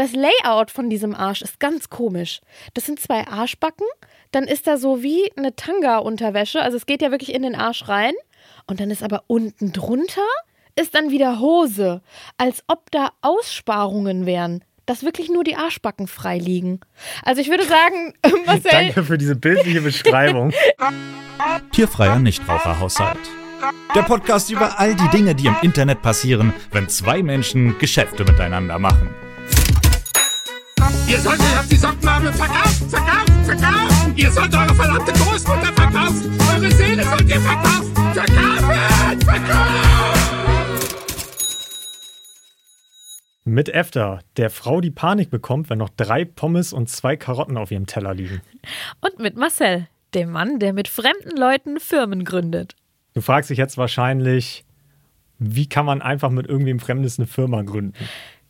Das Layout von diesem Arsch ist ganz komisch. Das sind zwei Arschbacken, dann ist da so wie eine Tanga-Unterwäsche, also es geht ja wirklich in den Arsch rein. Und dann ist aber unten drunter ist dann wieder Hose, als ob da Aussparungen wären, dass wirklich nur die Arschbacken frei liegen. Also ich würde sagen, Marcel, Danke für diese bildliche Beschreibung. Tierfreier Nichtraucherhaushalt. Der Podcast über all die Dinge, die im Internet passieren, wenn zwei Menschen Geschäfte miteinander machen. Ihr sollt euch auf die Sockenmarmel verkaufen, verkaufen, verkaufen. Ihr sollt eure verdammte Großmutter verkaufen. Eure Seele sollt ihr verkaufen. Verkaufen, verkaufen. Mit Efter, der Frau die Panik bekommt, wenn noch drei Pommes und zwei Karotten auf ihrem Teller liegen. und mit Marcel, dem Mann, der mit fremden Leuten Firmen gründet. Du fragst dich jetzt wahrscheinlich, wie kann man einfach mit irgendwem Fremdes eine Firma gründen?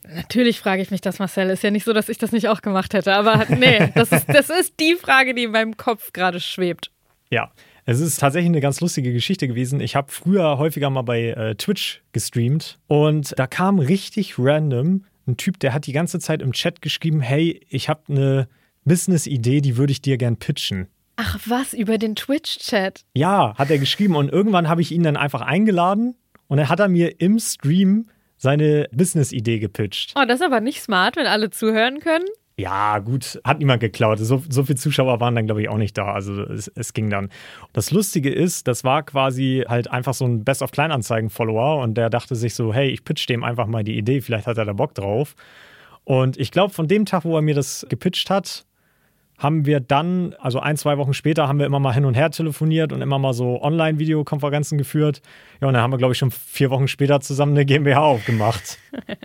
Natürlich frage ich mich das, Marcel. Ist ja nicht so, dass ich das nicht auch gemacht hätte. Aber nee, das ist, das ist die Frage, die in meinem Kopf gerade schwebt. Ja, es ist tatsächlich eine ganz lustige Geschichte gewesen. Ich habe früher häufiger mal bei äh, Twitch gestreamt und da kam richtig random ein Typ, der hat die ganze Zeit im Chat geschrieben, hey, ich habe eine Business-Idee, die würde ich dir gern pitchen. Ach was, über den Twitch-Chat. Ja, hat er geschrieben und irgendwann habe ich ihn dann einfach eingeladen und dann hat er mir im Stream seine Business-Idee gepitcht. Oh, das ist aber nicht smart, wenn alle zuhören können. Ja, gut, hat niemand geklaut. So, so viele Zuschauer waren dann, glaube ich, auch nicht da. Also es, es ging dann. Das Lustige ist, das war quasi halt einfach so ein Best of Kleinanzeigen-Follower und der dachte sich so, hey, ich pitch dem einfach mal die Idee, vielleicht hat er da Bock drauf. Und ich glaube, von dem Tag, wo er mir das gepitcht hat, haben wir dann, also ein, zwei Wochen später, haben wir immer mal hin und her telefoniert und immer mal so Online-Videokonferenzen geführt. Ja, und dann haben wir, glaube ich, schon vier Wochen später zusammen eine GmbH aufgemacht.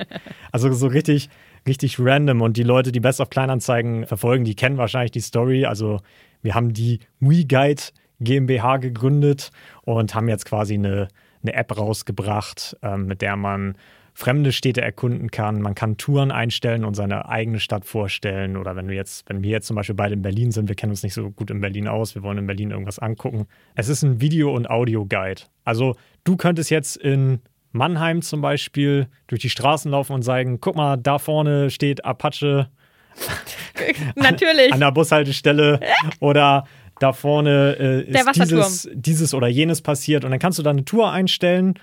also so richtig, richtig random. Und die Leute, die Best of Kleinanzeigen verfolgen, die kennen wahrscheinlich die Story. Also wir haben die WeGuide GmbH gegründet und haben jetzt quasi eine, eine App rausgebracht, ähm, mit der man fremde Städte erkunden kann. Man kann Touren einstellen und seine eigene Stadt vorstellen. Oder wenn wir jetzt, wenn wir jetzt zum Beispiel beide in Berlin sind, wir kennen uns nicht so gut in Berlin aus, wir wollen in Berlin irgendwas angucken. Es ist ein Video- und Audio-Guide. Also du könntest jetzt in Mannheim zum Beispiel durch die Straßen laufen und sagen, guck mal, da vorne steht Apache Natürlich. an der Bushaltestelle oder da vorne äh, ist dieses, dieses oder jenes passiert und dann kannst du da eine Tour einstellen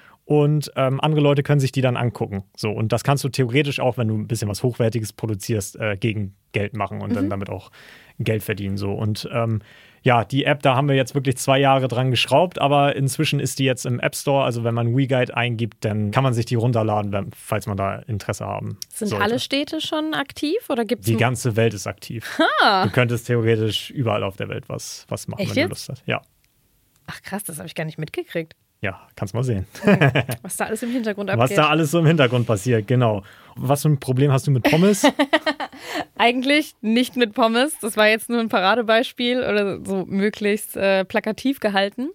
und ähm, andere Leute können sich die dann angucken. So und das kannst du theoretisch auch, wenn du ein bisschen was Hochwertiges produzierst, äh, gegen Geld machen und Mhm. dann damit auch Geld verdienen. So und ähm, ja, die App, da haben wir jetzt wirklich zwei Jahre dran geschraubt, aber inzwischen ist die jetzt im App Store. Also wenn man WeGuide eingibt, dann kann man sich die runterladen, wenn, falls man da Interesse haben. Sind sollte. alle Städte schon aktiv oder gibt es Die ganze Welt ist aktiv. Du könntest theoretisch überall auf der Welt was, was machen, Echt wenn du jetzt? Lust hast. Ja. Ach krass, das habe ich gar nicht mitgekriegt. Ja, kannst mal sehen. Was da alles im Hintergrund abgeht. Was da alles so im Hintergrund passiert, genau. Was für ein Problem hast du mit Pommes? Eigentlich nicht mit Pommes. Das war jetzt nur ein Paradebeispiel oder so möglichst äh, plakativ gehalten.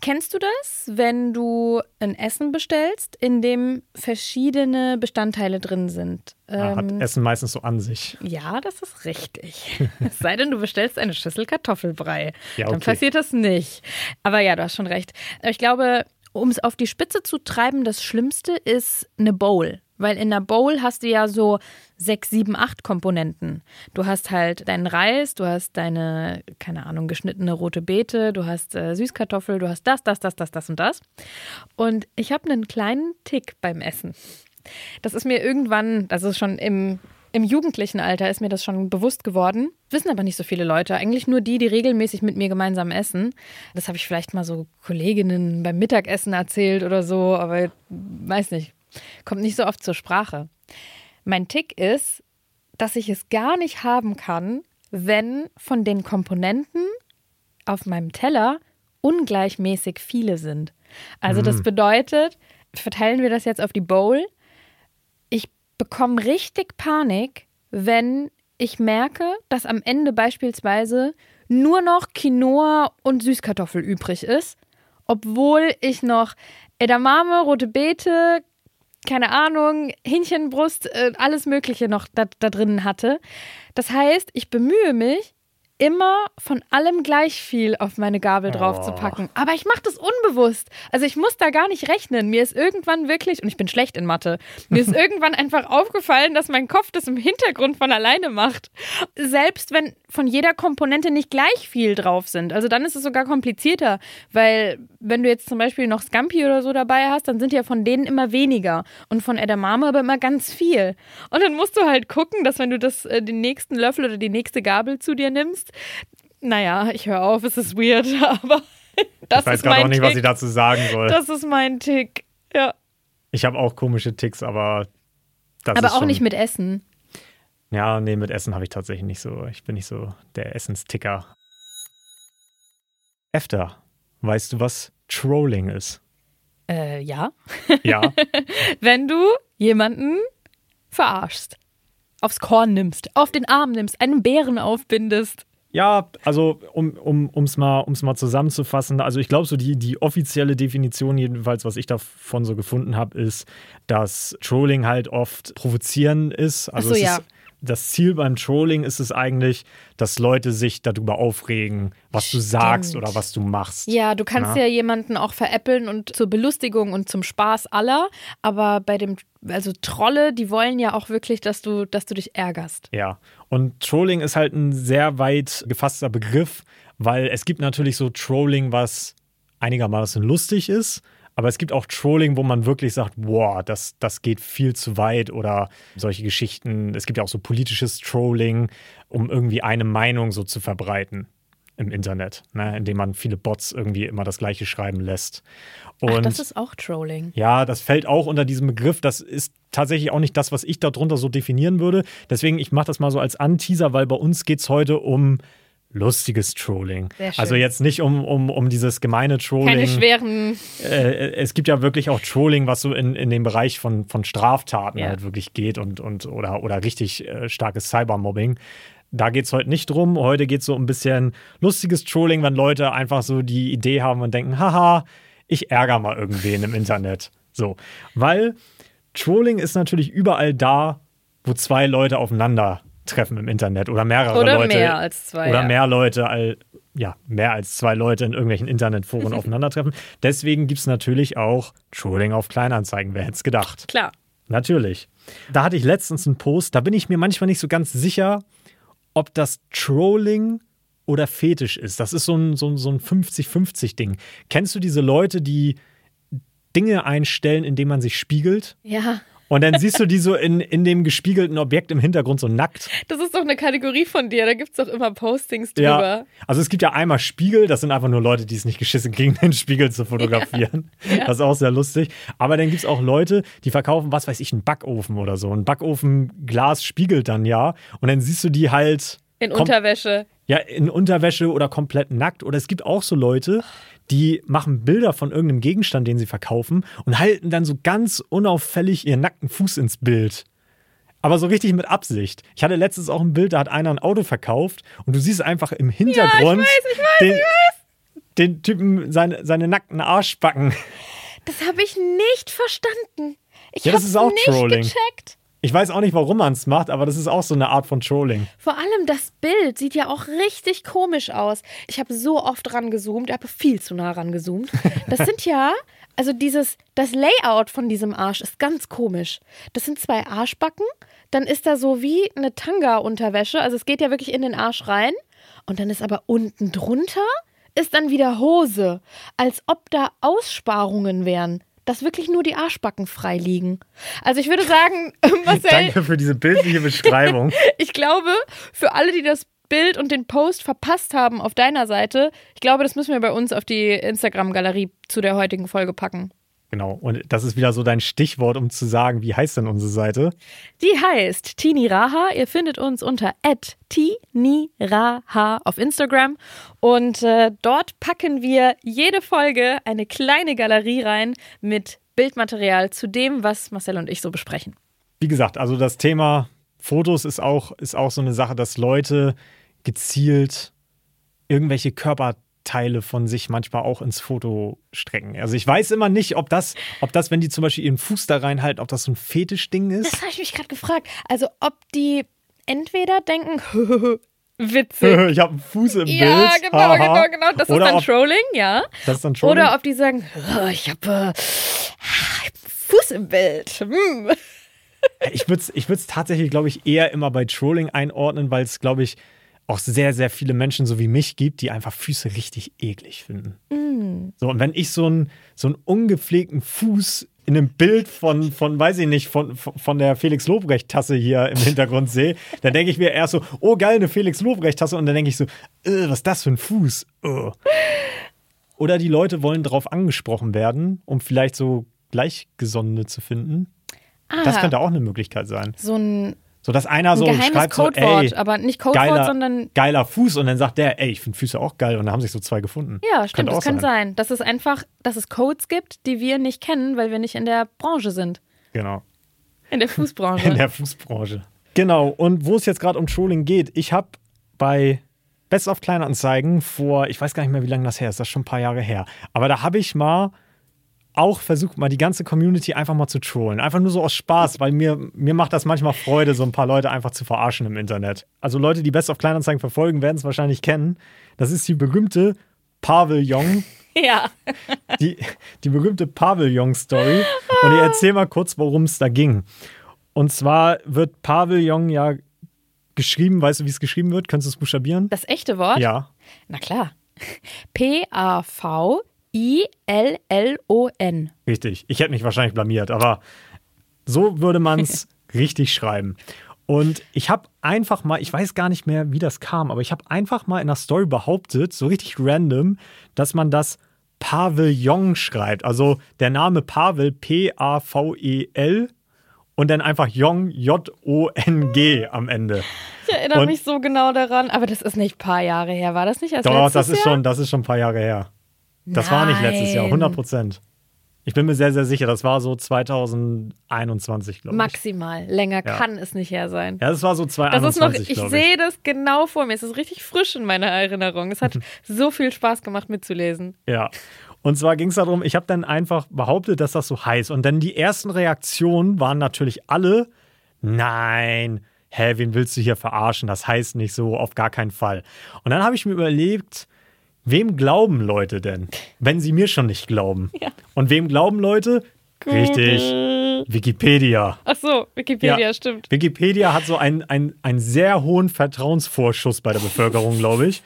Kennst du das, wenn du ein Essen bestellst, in dem verschiedene Bestandteile drin sind? Ja, hat Ähm, Essen meistens so an sich. ja, das ist richtig. es sei denn, du bestellst eine Schüssel Kartoffelbrei. Ja, Dann okay. passiert das nicht. Aber ja, du hast schon recht. Ich glaube, um es auf die Spitze zu treiben, das Schlimmste ist eine Bowl. Weil in einer Bowl hast du ja so sechs, sieben, acht Komponenten. Du hast halt deinen Reis, du hast deine, keine Ahnung, geschnittene rote Beete, du hast äh, Süßkartoffel, du hast das, das, das, das, das und das. Und ich habe einen kleinen Tick beim Essen. Das ist mir irgendwann, das ist schon im, im jugendlichen Alter, ist mir das schon bewusst geworden. Wissen aber nicht so viele Leute. Eigentlich nur die, die regelmäßig mit mir gemeinsam essen. Das habe ich vielleicht mal so Kolleginnen beim Mittagessen erzählt oder so, aber weiß nicht. Kommt nicht so oft zur Sprache. Mein Tick ist, dass ich es gar nicht haben kann, wenn von den Komponenten auf meinem Teller ungleichmäßig viele sind. Also das bedeutet, verteilen wir das jetzt auf die Bowl. Ich bekomme richtig Panik, wenn ich merke, dass am Ende beispielsweise nur noch Quinoa und Süßkartoffel übrig ist, obwohl ich noch Edamame, rote Beete, keine Ahnung, Hähnchenbrust, äh, alles Mögliche noch da, da drin hatte. Das heißt, ich bemühe mich, immer von allem gleich viel auf meine Gabel drauf zu packen. Aber ich mache das unbewusst. Also ich muss da gar nicht rechnen. Mir ist irgendwann wirklich, und ich bin schlecht in Mathe, mir ist irgendwann einfach aufgefallen, dass mein Kopf das im Hintergrund von alleine macht. Selbst wenn von jeder Komponente nicht gleich viel drauf sind. Also dann ist es sogar komplizierter, weil wenn du jetzt zum Beispiel noch Scampi oder so dabei hast, dann sind ja von denen immer weniger und von Edamame aber immer ganz viel. Und dann musst du halt gucken, dass wenn du das, äh, den nächsten Löffel oder die nächste Gabel zu dir nimmst, naja, ich höre auf, es ist weird, aber das ich weiß ist gerade auch nicht, Tick. was ich dazu sagen soll. Das ist mein Tick. Ja. ich habe auch komische Ticks, aber das Aber ist auch schon, nicht mit Essen. Ja, nee, mit Essen habe ich tatsächlich nicht so. Ich bin nicht so der Essensticker. Efter, weißt du, was Trolling ist? Äh, ja. Ja, Wenn du jemanden verarschst, aufs Korn nimmst, auf den Arm nimmst, einen Bären aufbindest. Ja, also um es um, um's mal, um's mal zusammenzufassen, also ich glaube, so die, die offizielle Definition, jedenfalls, was ich davon so gefunden habe, ist, dass Trolling halt oft provozieren ist. Also so, ja. ist, das Ziel beim Trolling ist es eigentlich, dass Leute sich darüber aufregen, was du sagst Stimmt. oder was du machst. Ja, du kannst Na? ja jemanden auch veräppeln und zur Belustigung und zum Spaß aller, aber bei dem, also Trolle, die wollen ja auch wirklich, dass du, dass du dich ärgerst. Ja, und Trolling ist halt ein sehr weit gefasster Begriff, weil es gibt natürlich so Trolling, was einigermaßen lustig ist, aber es gibt auch Trolling, wo man wirklich sagt, boah, das, das geht viel zu weit oder solche Geschichten. Es gibt ja auch so politisches Trolling, um irgendwie eine Meinung so zu verbreiten im Internet, ne, indem man viele Bots irgendwie immer das Gleiche schreiben lässt. Und Ach, das ist auch Trolling. ja, das fällt auch unter diesem Begriff. Das ist tatsächlich auch nicht das, was ich darunter so definieren würde. Deswegen, ich mache das mal so als Anteaser, weil bei uns geht es heute um lustiges Trolling. Also jetzt nicht um, um, um dieses gemeine Trolling. Keine schweren. Äh, es gibt ja wirklich auch Trolling, was so in, in den Bereich von, von Straftaten Ja. halt wirklich geht und, und oder, oder richtig äh, starkes Cybermobbing. Da geht es heute nicht drum. Heute geht es so ein bisschen lustiges Trolling, wenn Leute einfach so die Idee haben und denken, haha, ich ärgere mal irgendwen im Internet. So. Weil Trolling ist natürlich überall da, wo zwei Leute aufeinandertreffen im Internet oder mehrere Oder Leute. mehr als zwei, Oder ja. mehr Leute, all, ja, mehr als zwei Leute in irgendwelchen Internetforen aufeinandertreffen. Deswegen gibt es natürlich auch Trolling auf Kleinanzeigen. Wer hätte es gedacht? Klar. Natürlich. Da hatte ich letztens einen Post, da bin ich mir manchmal nicht so ganz sicher, ob das Trolling oder Fetisch ist. Das ist so ein, so ein, so ein 50-50-Ding. Kennst du diese Leute, die Dinge einstellen, indem man sich spiegelt? Ja. Und dann siehst du die so in, in dem gespiegelten Objekt im Hintergrund so nackt. Das ist doch eine Kategorie von dir. Da gibt es doch immer Postings Ja. drüber. Also es gibt ja einmal Spiegel, das sind einfach nur Leute, die es nicht geschissen kriegen, den Spiegel zu fotografieren. Das ist auch sehr lustig. Aber dann gibt es auch Leute, die verkaufen, was weiß ich, einen Backofen oder so. Ein Backofenglas spiegelt dann ja. Und dann siehst du die halt. In kom- Unterwäsche. Ja, in Unterwäsche oder komplett nackt. Oder es gibt auch so Leute, die machen Bilder von irgendeinem Gegenstand, den sie verkaufen und halten dann so ganz unauffällig ihren nackten Fuß ins Bild. Aber so richtig mit Absicht. Ich hatte letztens auch ein Bild, da hat einer ein Auto verkauft und du siehst einfach im Hintergrund den, den Typen seine, seine nackten Arschbacken. Das habe ich nicht verstanden. Ich Ja, ist auch nicht Trolling. gecheckt. Ich weiß auch nicht, warum man es macht, aber das ist auch so eine Art von Trolling. Vor allem das Bild sieht ja auch richtig komisch aus. Ich habe so oft rangezoomt, ich habe viel zu nah rangezoomt. Das sind ja, also dieses, das Layout von diesem Arsch ist ganz komisch. Das sind zwei Arschbacken, dann ist da so wie eine Tanga-Unterwäsche, also es geht ja wirklich in den Arsch rein. Und dann ist aber unten drunter ist dann wieder Hose, als ob da Aussparungen wären. Dass wirklich nur die Arschbacken frei liegen. Also ich würde sagen, Marcel, Danke für diese bildliche Beschreibung. ich glaube, für alle, die das Bild und den Post verpasst haben auf deiner Seite, ich glaube, das müssen wir bei uns auf die Instagram-Galerie zu der heutigen Folge packen. Genau. Und das ist wieder so dein Stichwort, um zu sagen, wie heißt denn unsere Seite? Die heißt Tini Raha. Ihr findet uns unter @tiniraha auf Instagram und äh, dort packen wir jede Folge eine kleine Galerie rein mit Bildmaterial zu dem, was Marcel und ich so besprechen. wie gesagt, also das Thema Fotos ist auch, ist auch so eine Sache, dass Leute gezielt irgendwelche Körperteile von sich manchmal auch ins Foto strecken. Also ich weiß immer nicht, ob das, ob das, wenn die zum Beispiel ihren Fuß da reinhalten, ob das so ein Fetischding ist. Das habe ich mich gerade gefragt. Also ob die entweder denken, witzig. ich habe einen Fuß im Ja, Bild. genau, Haha. genau, genau. Das Oder ist dann ob, Trolling, ja. Das ist dann Trolling. Oder ob die sagen, "Oh, ich habe äh, Fuß im Bild. Hm. Ich würde es ich würd's tatsächlich, glaube ich, eher immer bei Trolling einordnen, weil es, glaube ich, auch sehr, sehr viele Menschen so wie mich gibt, die einfach Füße richtig eklig finden. So, und wenn ich so einen so einen ungepflegten Fuß in einem Bild von, von weiß ich nicht, von, von der Felix Lobrecht-Tasse hier im Hintergrund sehe, dann denke ich mir erst so, oh geil, eine Felix Lobrecht-Tasse. Und dann denke ich so, äh, was ist das für ein Fuß? Äh. Oder die Leute wollen darauf angesprochen werden, um vielleicht so Gleichgesonnene zu finden. Das Ah, könnte auch eine Möglichkeit sein. so ein, So, dass einer ein so schreibt so, Codewort, ey, aber nicht Codewort, geiler, sondern geiler Fuß und dann sagt der, ey, ich finde Füße auch geil und dann haben sich so zwei gefunden. ja, stimmt, Könnte das kann sein. Dass es einfach, dass es Codes gibt, die wir nicht kennen, weil wir nicht in der Branche sind. Genau. In der Fußbranche. In der Fußbranche. Genau, und wo es jetzt gerade um Trolling geht, ich habe bei Best of Kleinanzeigen vor, ich weiß gar nicht mehr, wie lange das her ist, das ist schon ein paar Jahre her, aber da habe ich mal auch versucht, mal die ganze Community einfach mal zu trollen. Einfach nur so aus Spaß, weil mir, mir macht das manchmal Freude, so ein paar Leute einfach zu verarschen im Internet. Also Leute, die Best of Kleinanzeigen verfolgen, werden es wahrscheinlich kennen. Das ist die berühmte Pavillon ja. die, die berühmte Pavillon-Story. Und ich erzähle mal kurz, worum es da ging. Und zwar wird Pavillon ja geschrieben, weißt du, wie es geschrieben wird? Könntest du es buchstabieren? Das echte Wort? Ja. Na klar. P-A-V-I-L-L-O-N. Richtig. Ich hätte mich wahrscheinlich blamiert, aber so würde man es richtig schreiben. Und ich habe einfach mal, ich weiß gar nicht mehr, wie das kam, aber ich habe einfach mal in der Story behauptet, so richtig random, dass man das Pavillon schreibt. Also der Name Pavel, P-A-V-E-L und dann einfach Jong, J-O-N-G am Ende. Ich erinnere Und- mich so genau daran, aber das ist nicht ein paar Jahre her. War das nicht erst Doch, das ist Jahr? schon, das ist schon ein paar Jahre her. Das war nicht letztes Jahr, Nein. 100 Prozent. Ich bin mir sehr, sehr sicher, das war so 2021, glaube ich. Maximal. Länger Ja. kann es nicht her sein. Ja, das war so Das ist noch, 2021, ich glaube sehe das genau vor mir. Es ist richtig frisch in meiner Erinnerung. Es hat so viel Spaß gemacht mitzulesen. Ja. Und zwar ging es darum, ich habe dann einfach behauptet, dass das so heißt. Und dann die ersten Reaktionen waren natürlich alle, nein, hä, wen willst du hier verarschen? Das heißt nicht so, auf gar keinen Fall. Und dann habe ich mir überlegt, wem glauben Leute denn, wenn sie mir schon nicht glauben? Und wem glauben Leute? Richtig, Wikipedia. Ach so, Wikipedia, Ja. stimmt. Wikipedia hat so einen, einen, einen sehr hohen Vertrauensvorschuss bei der Bevölkerung, glaube ich.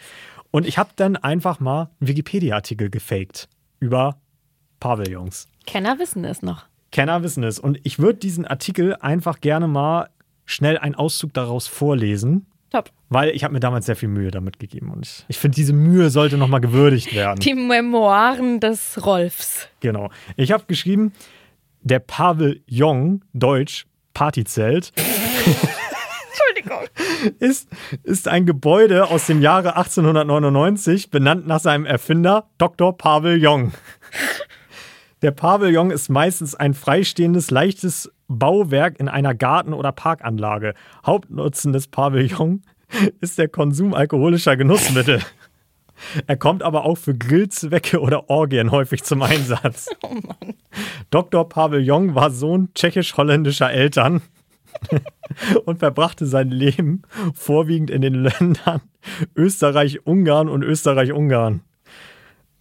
Und ich habe dann einfach mal einen Wikipedia-Artikel gefaked über Pavillons. Kenner wissen es noch. Kenner wissen es. Und ich würde diesen Artikel einfach gerne mal schnell einen Auszug daraus vorlesen, Top. weil ich habe mir damals sehr viel Mühe damit gegeben. Und ich, ich finde, diese Mühe sollte nochmal gewürdigt werden. Die Memoiren des Rolfs. Genau. Ich habe geschrieben, der Pavillon, Deutsch, Partyzelt, Entschuldigung. ist, ist ein Gebäude aus dem Jahre 1899, benannt nach seinem Erfinder Dr. Pavillon. Der Pavillon ist meistens ein freistehendes, leichtes Bauwerk in einer Garten- oder Parkanlage. Hauptnutzen des Pavillon ist der Konsum alkoholischer Genussmittel. Er kommt aber auch für Grillzwecke oder Orgien häufig zum Einsatz. Dr. Pavillon war Sohn tschechisch-holländischer Eltern und verbrachte sein Leben vorwiegend in den Ländern Österreich, Ungarn und Österreich-Ungarn.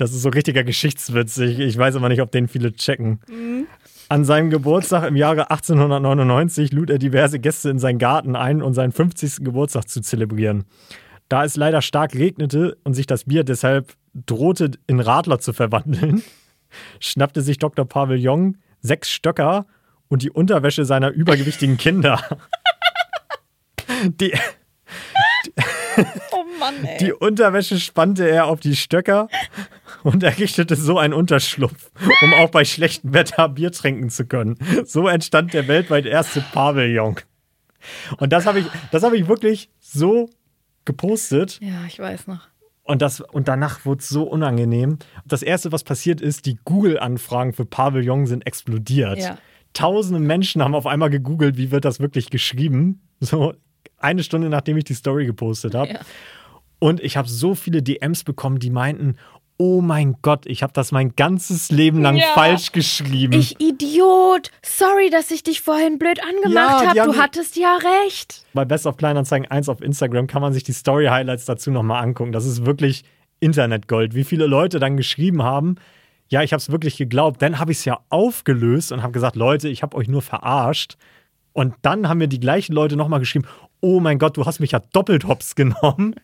Das ist so richtiger Geschichtswitz. Ich, ich weiß aber nicht, ob den viele checken. An seinem Geburtstag im Jahre 1899 lud er diverse Gäste in seinen Garten ein, um seinen 50. Geburtstag zu zelebrieren. Da es leider stark regnete und sich das Bier deshalb drohte, in Radler zu verwandeln, schnappte sich Dr. Pavillon sechs Stöcker und die Unterwäsche seiner übergewichtigen Kinder. Die, Oh Mann, ey. die Unterwäsche spannte er auf die Stöcker und errichtete so einen Unterschlupf, um auch bei schlechtem Wetter Bier trinken zu können. So entstand der weltweit erste Pavillon. Und das habe ich, das habe ich wirklich so gepostet ja, ich weiß noch. und, das, und danach wurde es so unangenehm. Das erste, was passiert ist, die Google-Anfragen für Pavillon sind explodiert. Ja. tausende Menschen haben auf einmal gegoogelt, wie wird das wirklich geschrieben. So eine Stunde nachdem ich die Story gepostet habe. Ja. Und ich habe so viele DMs bekommen, die meinten, oh mein Gott, ich habe das mein ganzes Leben lang Ja. falsch geschrieben. Ich Idiot! Sorry, dass ich dich vorhin blöd angemacht Ja, habe. Du hattest ja recht. Bei Best of Kleinanzeigen 1 auf Instagram kann man sich die Story-Highlights dazu nochmal angucken. Das ist wirklich Internetgold. Wie viele Leute dann geschrieben haben, ja, ich habe es wirklich geglaubt. Dann habe ich es ja aufgelöst und habe gesagt, Leute, ich habe euch nur verarscht. Und dann haben mir die gleichen Leute nochmal geschrieben, oh mein Gott, du hast mich ja doppelt hops genommen.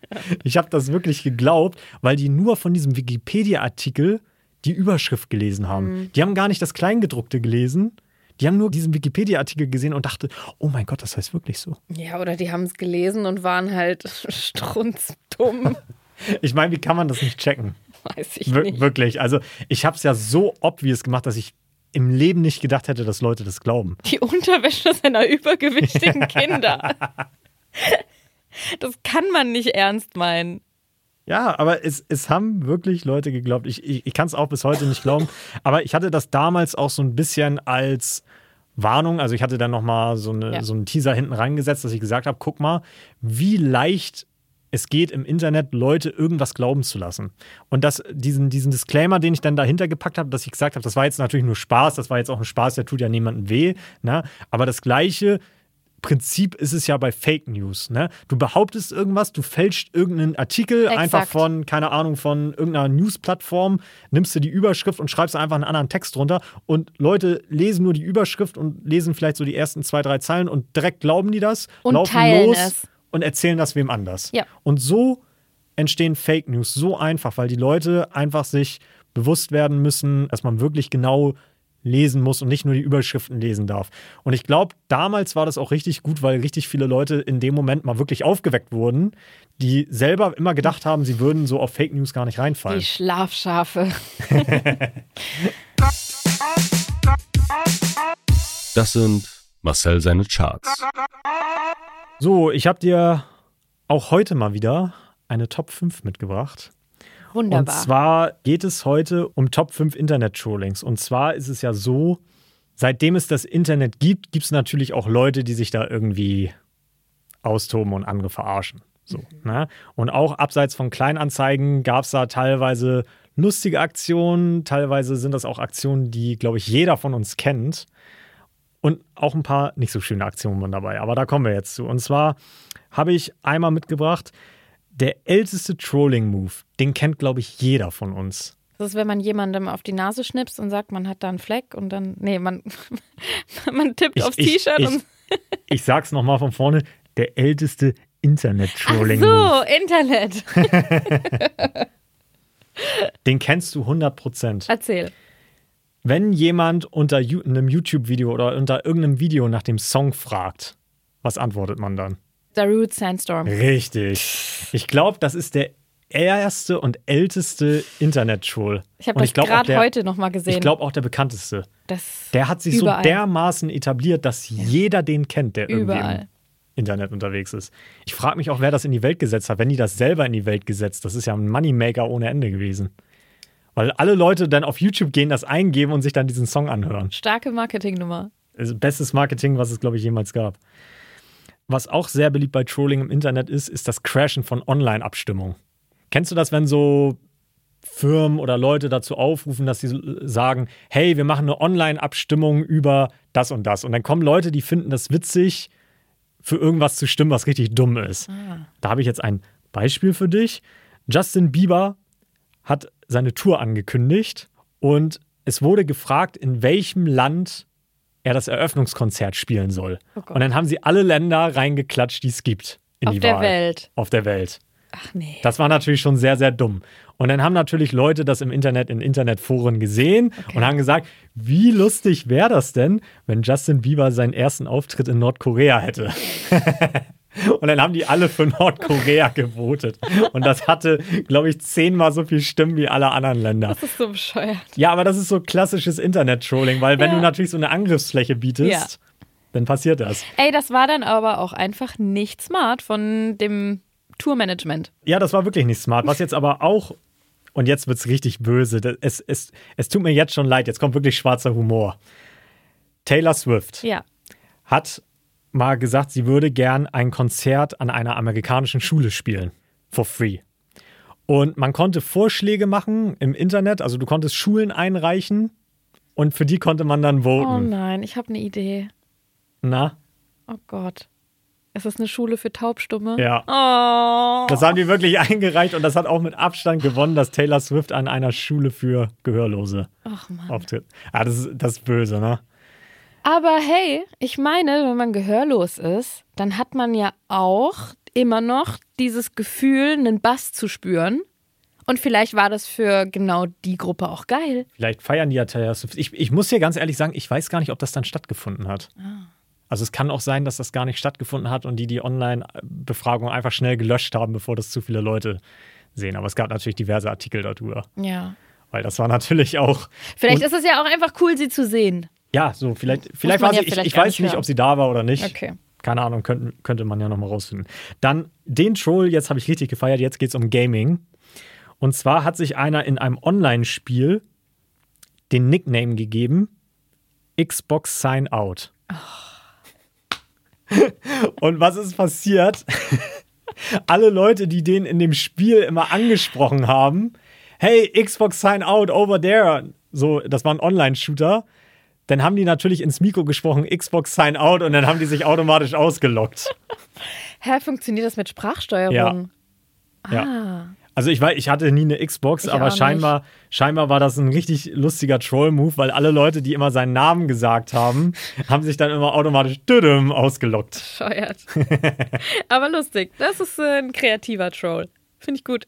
Ich habe das wirklich geglaubt, weil die nur von diesem Wikipedia-Artikel die Überschrift gelesen haben. Die haben gar nicht das Kleingedruckte gelesen. Die haben nur diesen Wikipedia-Artikel gesehen und dachte, oh mein Gott, das heißt wirklich so. Ja, oder die haben es gelesen und waren halt strunzdumm. Ich meine, wie kann man das nicht checken? Weiß ich Wir nicht. wirklich. Also, ich habe es ja so obvious gemacht, dass ich im Leben nicht gedacht hätte, dass Leute das glauben. Die Unterwäsche seiner übergewichtigen Kinder. Das kann man nicht ernst meinen. Ja, aber es, es haben wirklich Leute geglaubt. Ich, ich, ich kann es auch bis heute nicht glauben. Aber ich hatte das damals auch so ein bisschen als Warnung. Also ich hatte dann nochmal so, eine, Ja. so einen Teaser hinten reingesetzt, dass ich gesagt habe, guck mal, wie leicht es geht im Internet, Leute irgendwas glauben zu lassen. Und das, diesen, diesen Disclaimer, den ich dann dahinter gepackt habe, dass ich gesagt habe, das war jetzt natürlich nur Spaß, das war jetzt auch ein Spaß, der tut ja niemandem weh. Ne? Aber das gleiche Prinzip ist es ja bei Fake News. Ne? Du behauptest irgendwas, du fälscht irgendeinen Artikel Exakt. einfach von, keine Ahnung, von irgendeiner News-Plattform, nimmst du die Überschrift und schreibst einfach einen anderen Text drunter und Leute lesen nur die Überschrift und lesen vielleicht so die ersten zwei, drei Zeilen und direkt glauben die das, Und laufen los es. und erzählen das wem anders. Ja. Und so entstehen Fake News so einfach, weil die Leute einfach sich bewusst werden müssen, dass man wirklich genau lesen muss und nicht nur die Überschriften lesen darf. Und ich glaube, damals war das auch richtig gut, weil richtig viele Leute in dem Moment mal wirklich aufgeweckt wurden, die selber immer gedacht haben, sie würden so auf Fake News gar nicht reinfallen. Die Schlafschafe. Das sind Marcel seine Charts. So, ich habe dir auch heute mal wieder eine Top 5 mitgebracht. Wunderbar. Und zwar geht es heute um Top 5 Internet-Trollings. Und zwar ist es ja so, seitdem es das Internet gibt, gibt es natürlich auch Leute, die sich da irgendwie austoben und andere verarschen. So, ne? Und auch abseits von Kleinanzeigen gab es da teilweise lustige Aktionen, teilweise sind das auch Aktionen, die, glaube ich, jeder von uns kennt. Und auch ein paar nicht so schöne Aktionen waren dabei. Aber da kommen wir jetzt zu. Und zwar habe ich einmal mitgebracht, der älteste Trolling-Move, den kennt, glaube ich, jeder von uns. Das ist, wenn man jemandem auf die Nase schnipst und sagt, man hat da einen Fleck und dann, nee, man, man tippt Ich- aufs T-Shirt und. Ich sag's nochmal von vorne, der älteste Ach Internet-Trolling-Move. so, Internet. Den kennst du 100 Prozent. Erzähl. Wenn jemand unter einem YouTube-Video oder unter irgendeinem Video nach dem Song fragt, was antwortet man dann? Darude Sandstorm. Richtig. Ich glaube, das ist der erste und älteste Internet-Troll. Ich habe das gerade heute nochmal gesehen. Ich glaube auch der bekannteste. das Der hat sich überall. so dermaßen etabliert, dass jeder den kennt, der irgendwie im Überall. Internet unterwegs ist. Ich frage mich auch, wer das in die Welt gesetzt hat. Wenn die das selber in die Welt gesetzt, das ist ja ein Moneymaker ohne Ende gewesen. Weil alle Leute dann auf YouTube gehen, das eingeben und sich dann diesen Song anhören. Starke Marketingnummer. Also bestes Marketing, was es, glaube ich, jemals gab. Was auch sehr beliebt bei Trolling im Internet ist, ist das Crashen von Online-Abstimmungen. Kennst du das, wenn so Firmen oder Leute dazu aufrufen, dass sie sagen, hey, wir machen eine Online-Abstimmung über das und das. Und dann kommen Leute, die finden das witzig, für irgendwas zu stimmen, was richtig dumm ist. Da habe ich jetzt ein Beispiel für dich. Justin Bieber hat seine Tour angekündigt und es wurde gefragt, in welchem Land er das Eröffnungskonzert spielen soll. Oh und dann haben sie alle Länder reingeklatscht, die es gibt. In Auf die der Wahl. Welt. Auf der Welt. Ach nee. Das war natürlich schon sehr, sehr dumm. Und dann haben natürlich Leute das im Internet, in Internetforen gesehen und haben gesagt, wie lustig wäre das denn, wenn Justin Bieber seinen ersten Auftritt in Nordkorea hätte. und dann haben die alle für Nordkorea gewotet. Und das hatte, glaube ich, zehnmal so viel Stimmen wie alle anderen Länder. Das ist so bescheuert. Ja, aber das ist so klassisches Internet-Trolling, weil wenn Ja. du natürlich so eine Angriffsfläche bietest, Ja. dann passiert das. Ey, das war dann aber auch einfach nicht smart von dem Tourmanagement. Ja, das war wirklich nicht smart. Was jetzt aber auch, und jetzt wird es richtig böse, es, es, es tut mir jetzt schon leid, jetzt kommt wirklich schwarzer Humor. Taylor Swift Ja. hat mal gesagt, sie würde gern ein Konzert an einer amerikanischen Schule spielen. For free. Und man konnte Vorschläge machen im Internet, also du konntest Schulen einreichen und für die konnte man dann Oh voten. nein, ich habe eine Idee. Na? Oh Gott. Ist das eine Schule für Taubstumme? Ja. Oh. Das haben die wirklich eingereicht und das hat auch mit Abstand gewonnen, dass Taylor Swift an einer Schule für Gehörlose Ach Mann. auftritt. Ah, das ist, das ist böse, ne? Aber hey, ich meine, wenn man gehörlos ist, dann hat man ja auch immer noch dieses Gefühl, einen Bass zu spüren. Und vielleicht war das für genau die Gruppe auch geil. Vielleicht feiern die ja Taylor Swift. Ich, ich muss dir ganz ehrlich sagen, ich weiß gar nicht, ob das dann stattgefunden hat. Also es kann auch sein, dass das gar nicht stattgefunden hat und die die Online-Befragung einfach schnell gelöscht haben, bevor das zu viele Leute sehen. Aber es gab natürlich diverse Artikel darüber. Ja. Weil das war natürlich auch. Vielleicht ist es ja auch einfach cool, sie zu sehen. Ja, so, vielleicht, vielleicht war ja sie, ich, vielleicht ich gar weiß nicht hören. ob sie da war oder nicht. Okay. Keine Ahnung, könnte, könnte man ja nochmal rausfinden. Dann den Troll, jetzt habe ich richtig gefeiert, jetzt geht es um Gaming. Und zwar hat sich einer in einem Online-Spiel den Nickname gegeben: Xbox Sign Out. Und was ist passiert? Alle Leute, die den in dem Spiel immer angesprochen haben, hey, Xbox Sign Out over there, so, das war ein Online-Shooter, dann haben die natürlich ins Mikro gesprochen, Xbox Sign Out, und dann haben die sich automatisch ausgelockt. Hä, funktioniert das mit Sprachsteuerung? Ja. Ah. Also ich weiß, ich hatte nie eine Xbox, Ich aber scheinbar, scheinbar war das ein richtig lustiger Troll-Move, weil alle Leute, die immer seinen Namen gesagt haben, haben sich dann immer automatisch düdüm ausgelockt. Scheuert. Aber lustig. Das ist äh, ein kreativer Troll. Finde ich gut.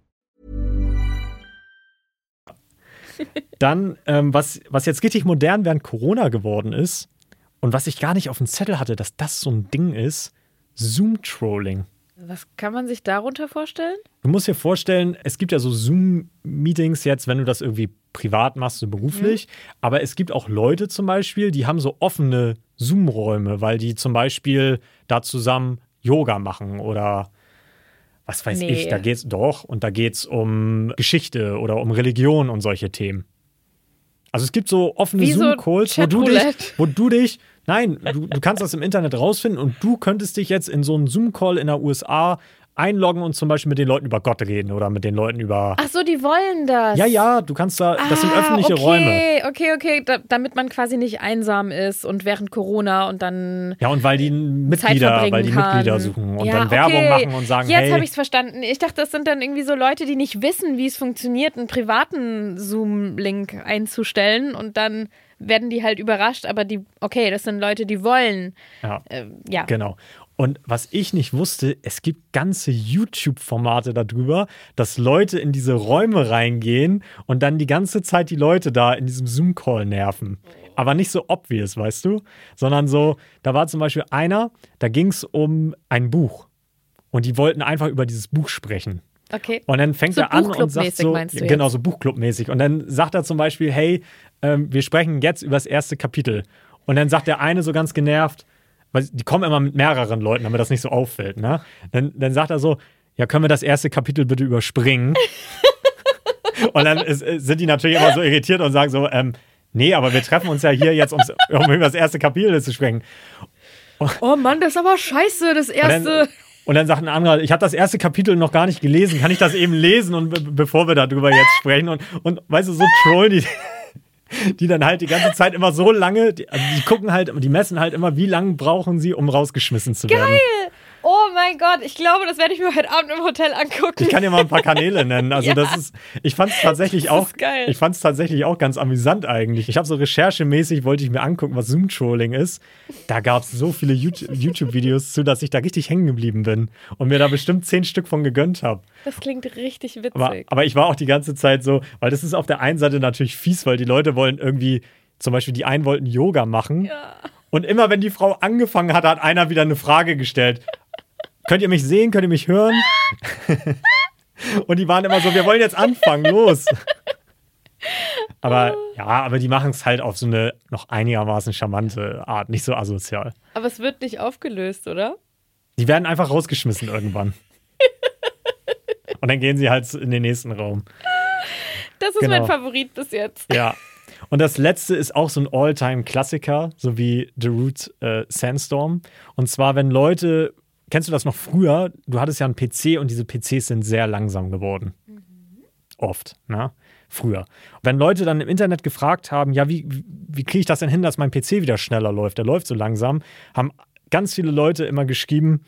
Dann, ähm, was, was jetzt richtig modern während Corona geworden ist und was ich gar nicht auf dem Zettel hatte, dass das so ein Ding ist, Zoom-Trolling. Was kann man sich darunter vorstellen? Du musst dir vorstellen, es gibt ja so Zoom-Meetings jetzt, wenn du das irgendwie privat machst, so beruflich. Aber es gibt auch Leute zum Beispiel, die haben so offene Zoom-Räume, weil die zum Beispiel da zusammen Yoga machen oder was weiß Nee. ich. Da geht's doch und da geht's um Geschichte oder um Religion und solche Themen. Also es gibt so offene so Zoom-Calls, wo du dich, wo du dich, nein, du, du kannst das im Internet rausfinden und du könntest dich jetzt in so einen Zoom-Call in der USA einloggen und zum Beispiel mit den Leuten über Gott reden oder mit den Leuten über. Ach so, die wollen das. Ja, ja, du kannst da, das sind Ah, öffentliche okay, Räume. Okay, okay, da, damit man quasi nicht einsam ist und während Corona und dann Ja, und weil die Mitglieder, weil die kann. Mitglieder suchen und ja, dann Werbung okay. machen und sagen, Jetzt hey, habe ich es verstanden. Ich dachte, das sind dann irgendwie so Leute, die nicht wissen, wie es funktioniert, einen privaten Zoom-Link einzustellen und dann werden die halt überrascht, aber die, okay, das sind Leute, die wollen. ja, Äh, ja. genau. Und was ich nicht wusste, es gibt ganze YouTube-Formate darüber, dass Leute in diese Räume reingehen und dann die ganze Zeit die Leute da in diesem Zoom-Call nerven. Aber nicht so obvious, weißt du? Sondern so, da war zum Beispiel einer, da ging es um ein Buch. Und die wollten einfach über dieses Buch sprechen. Okay. Und dann fängt So er an und sagt Buchclub-mäßig so, meinst du genau so Buchclub-mäßig. Und dann sagt er zum Beispiel, hey, ähm, wir sprechen jetzt über das erste Kapitel. Und dann sagt der eine so ganz genervt, weil die kommen immer mit mehreren Leuten, damit das nicht so auffällt. Ne? Dann, dann sagt er so, ja, können wir das erste Kapitel bitte überspringen? und dann ist, sind die natürlich immer so irritiert und sagen so, ähm, nee, aber wir treffen uns ja hier jetzt, ums, um über das erste Kapitel zu sprechen. Oh Mann, das ist aber scheiße, das Und erste. dann, und dann sagt ein anderer, ich habe das erste Kapitel noch gar nicht gelesen, kann ich das eben lesen und be bevor wir darüber jetzt sprechen und, und weißt du, so trollen die, die dann halt die ganze Zeit immer so lange, die, also die gucken halt, die messen halt immer, wie lange brauchen sie, um rausgeschmissen zu werden. Oh mein Gott, ich glaube, das werde ich mir heute Abend im Hotel angucken. Ich kann dir mal ein paar Kanäle nennen. Also Ja. das ist, ich fand es tatsächlich auch, geil. ich fand es tatsächlich auch ganz amüsant eigentlich. Ich habe so recherchemäßig wollte ich mir angucken, was Zoom-Trolling ist. Da gab es so viele YouTube- YouTube-Videos zu, dass ich da richtig hängen geblieben bin und mir da bestimmt zehn Stück von gegönnt habe. Das klingt richtig witzig. Aber, aber ich war auch die ganze Zeit so, weil das ist auf der einen Seite natürlich fies, weil die Leute wollen irgendwie, zum Beispiel die einen wollten Yoga machen. Und immer wenn die Frau angefangen hat, hat einer wieder eine Frage gestellt. Könnt ihr mich sehen? Könnt ihr mich hören? Und die waren immer so, wir wollen jetzt anfangen, los. Aber ja, aber die machen es halt auf so eine noch einigermaßen charmante Art, nicht so asozial. Aber es wird nicht aufgelöst, oder? Die werden einfach rausgeschmissen irgendwann. Und dann gehen sie halt in den nächsten Raum. Das ist Genau. mein Favorit bis jetzt. Ja. Und das letzte ist auch so ein All-Time-Klassiker, so wie The Root äh, Sandstorm. Und zwar, wenn Leute, kennst du das noch früher? Du hattest ja einen PC und diese PCs sind sehr langsam geworden. Oft, ne? Früher. Wenn Leute dann im Internet gefragt haben, ja, wie, wie, wie kriege ich das denn hin, dass mein PC wieder schneller läuft? Der läuft so langsam, haben ganz viele Leute immer geschrieben,